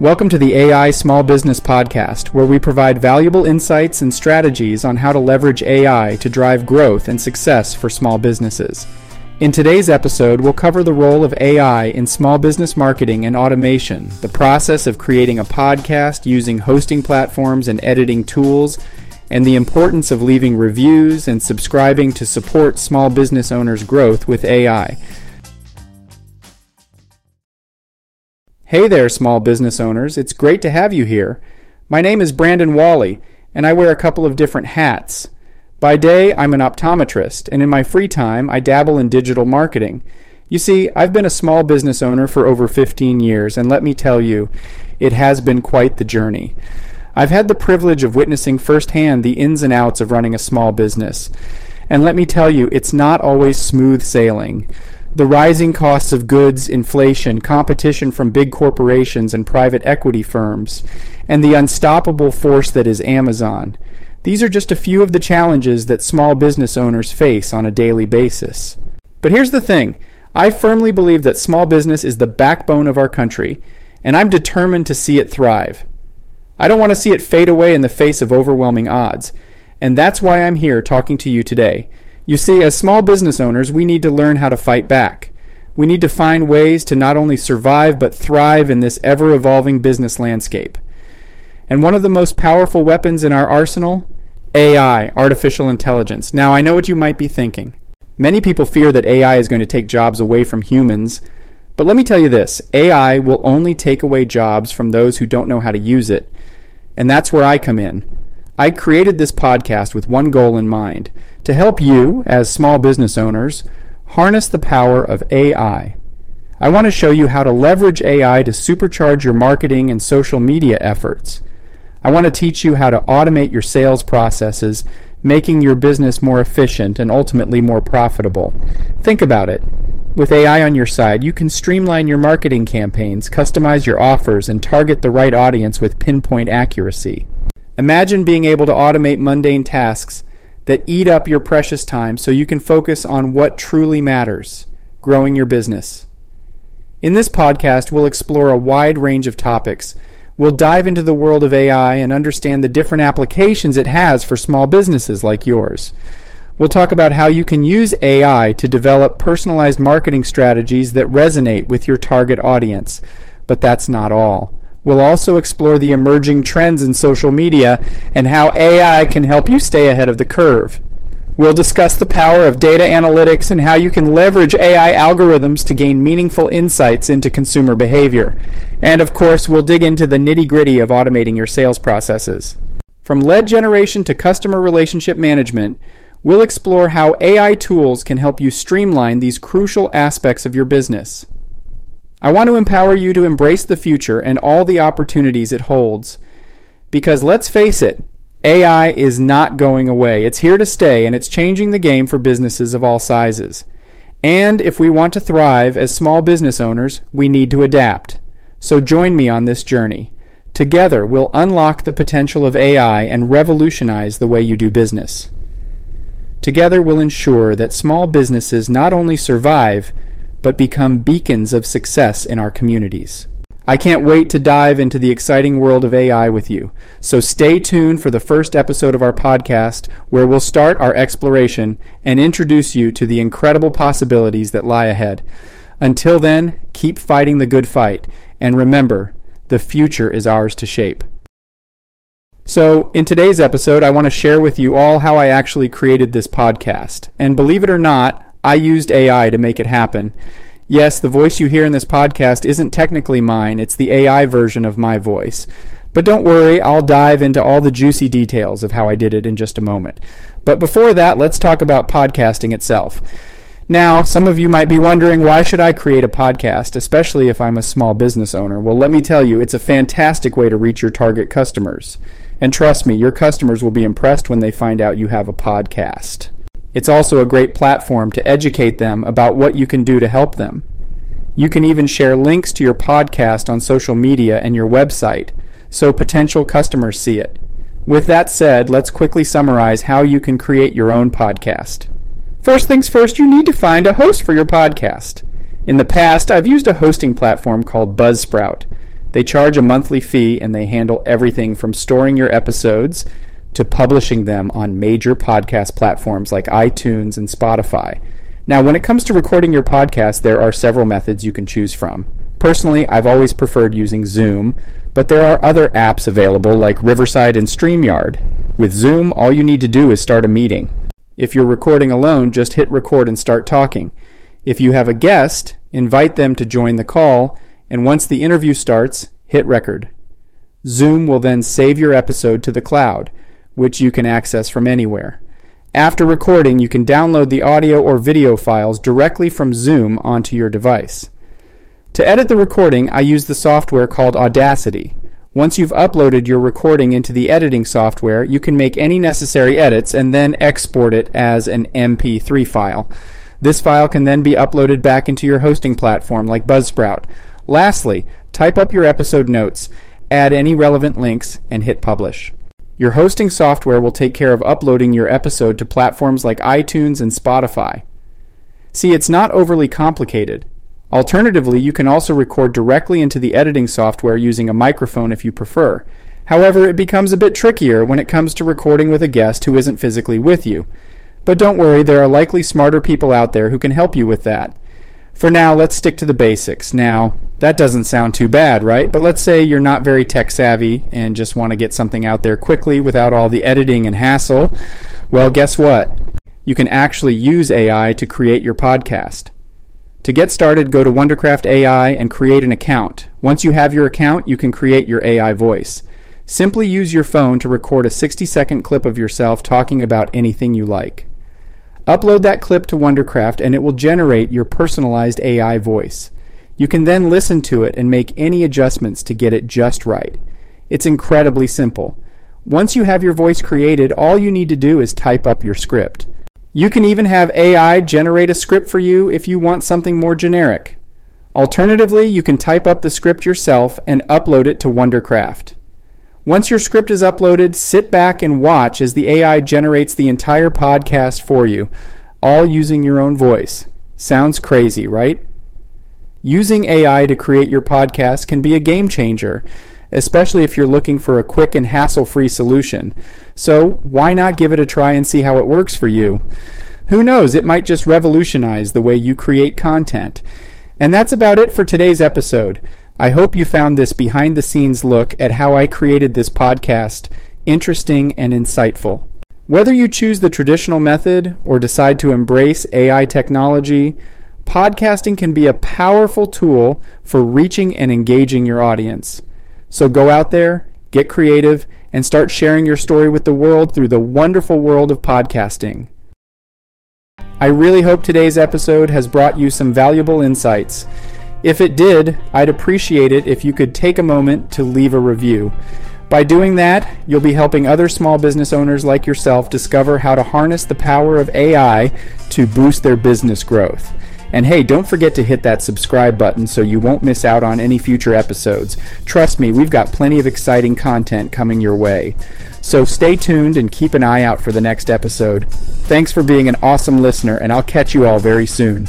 Welcome to the AI Small Business Podcast, where we provide valuable insights and strategies on how to leverage AI to drive growth and success for small businesses. In today's episode, we'll cover the role of AI in small business marketing and automation, the process of creating a podcast using hosting platforms and editing tools, and the importance of leaving reviews and subscribing to support small business owners' growth with AI. Hey there, small business owners. It's great to have you here. My name is Brandon Wally, and I wear a couple of different hats. By day, I'm an optometrist, and in my free time, I dabble in digital marketing. You see, I've been a small business owner for over 15 years, and let me tell you, it has been quite the journey. I've had the privilege of witnessing firsthand the ins and outs of running a small business. And let me tell you, it's not always smooth sailing the rising costs of goods, inflation, competition from big corporations and private equity firms, and the unstoppable force that is Amazon. These are just a few of the challenges that small business owners face on a daily basis. But here's the thing I firmly believe that small business is the backbone of our country, and I'm determined to see it thrive. I don't want to see it fade away in the face of overwhelming odds, and that's why I'm here talking to you today you see, as small business owners, we need to learn how to fight back. We need to find ways to not only survive but thrive in this ever evolving business landscape. And one of the most powerful weapons in our arsenal? AI, artificial intelligence. Now, I know what you might be thinking. Many people fear that AI is going to take jobs away from humans, but let me tell you this AI will only take away jobs from those who don't know how to use it. And that's where I come in. I created this podcast with one goal in mind to help you, as small business owners, harness the power of AI. I want to show you how to leverage AI to supercharge your marketing and social media efforts. I want to teach you how to automate your sales processes, making your business more efficient and ultimately more profitable. Think about it. With AI on your side, you can streamline your marketing campaigns, customize your offers, and target the right audience with pinpoint accuracy. Imagine being able to automate mundane tasks that eat up your precious time so you can focus on what truly matters growing your business. In this podcast, we'll explore a wide range of topics. We'll dive into the world of AI and understand the different applications it has for small businesses like yours. We'll talk about how you can use AI to develop personalized marketing strategies that resonate with your target audience. But that's not all. We'll also explore the emerging trends in social media and how AI can help you stay ahead of the curve. We'll discuss the power of data analytics and how you can leverage AI algorithms to gain meaningful insights into consumer behavior. And of course, we'll dig into the nitty gritty of automating your sales processes. From lead generation to customer relationship management, we'll explore how AI tools can help you streamline these crucial aspects of your business. I want to empower you to embrace the future and all the opportunities it holds. Because let's face it, AI is not going away. It's here to stay and it's changing the game for businesses of all sizes. And if we want to thrive as small business owners, we need to adapt. So join me on this journey. Together, we'll unlock the potential of AI and revolutionize the way you do business. Together, we'll ensure that small businesses not only survive, but become beacons of success in our communities. I can't wait to dive into the exciting world of AI with you. So stay tuned for the first episode of our podcast, where we'll start our exploration and introduce you to the incredible possibilities that lie ahead. Until then, keep fighting the good fight, and remember, the future is ours to shape. So, in today's episode, I want to share with you all how I actually created this podcast. And believe it or not, I used AI to make it happen. Yes, the voice you hear in this podcast isn't technically mine, it's the AI version of my voice. But don't worry, I'll dive into all the juicy details of how I did it in just a moment. But before that, let's talk about podcasting itself. Now, some of you might be wondering why should I create a podcast, especially if I'm a small business owner? Well, let me tell you, it's a fantastic way to reach your target customers. And trust me, your customers will be impressed when they find out you have a podcast. It's also a great platform to educate them about what you can do to help them. You can even share links to your podcast on social media and your website so potential customers see it. With that said, let's quickly summarize how you can create your own podcast. First things first, you need to find a host for your podcast. In the past, I've used a hosting platform called Buzzsprout. They charge a monthly fee and they handle everything from storing your episodes to publishing them on major podcast platforms like iTunes and Spotify. Now, when it comes to recording your podcast, there are several methods you can choose from. Personally, I've always preferred using Zoom, but there are other apps available like Riverside and StreamYard. With Zoom, all you need to do is start a meeting. If you're recording alone, just hit record and start talking. If you have a guest, invite them to join the call, and once the interview starts, hit record. Zoom will then save your episode to the cloud, which you can access from anywhere. After recording, you can download the audio or video files directly from Zoom onto your device. To edit the recording, I use the software called Audacity. Once you've uploaded your recording into the editing software, you can make any necessary edits and then export it as an MP3 file. This file can then be uploaded back into your hosting platform like Buzzsprout. Lastly, type up your episode notes, add any relevant links, and hit publish. Your hosting software will take care of uploading your episode to platforms like iTunes and Spotify. See, it's not overly complicated. Alternatively, you can also record directly into the editing software using a microphone if you prefer. However, it becomes a bit trickier when it comes to recording with a guest who isn't physically with you. But don't worry, there are likely smarter people out there who can help you with that. For now, let's stick to the basics. Now, that doesn't sound too bad, right? But let's say you're not very tech savvy and just want to get something out there quickly without all the editing and hassle. Well, guess what? You can actually use AI to create your podcast. To get started, go to Wondercraft AI and create an account. Once you have your account, you can create your AI voice. Simply use your phone to record a 60 second clip of yourself talking about anything you like. Upload that clip to Wondercraft and it will generate your personalized AI voice. You can then listen to it and make any adjustments to get it just right. It's incredibly simple. Once you have your voice created, all you need to do is type up your script. You can even have AI generate a script for you if you want something more generic. Alternatively, you can type up the script yourself and upload it to Wondercraft. Once your script is uploaded, sit back and watch as the AI generates the entire podcast for you, all using your own voice. Sounds crazy, right? Using AI to create your podcast can be a game changer, especially if you're looking for a quick and hassle free solution. So, why not give it a try and see how it works for you? Who knows, it might just revolutionize the way you create content. And that's about it for today's episode. I hope you found this behind the scenes look at how I created this podcast interesting and insightful. Whether you choose the traditional method or decide to embrace AI technology, podcasting can be a powerful tool for reaching and engaging your audience. So go out there, get creative, and start sharing your story with the world through the wonderful world of podcasting. I really hope today's episode has brought you some valuable insights. If it did, I'd appreciate it if you could take a moment to leave a review. By doing that, you'll be helping other small business owners like yourself discover how to harness the power of AI to boost their business growth. And hey, don't forget to hit that subscribe button so you won't miss out on any future episodes. Trust me, we've got plenty of exciting content coming your way. So stay tuned and keep an eye out for the next episode. Thanks for being an awesome listener, and I'll catch you all very soon.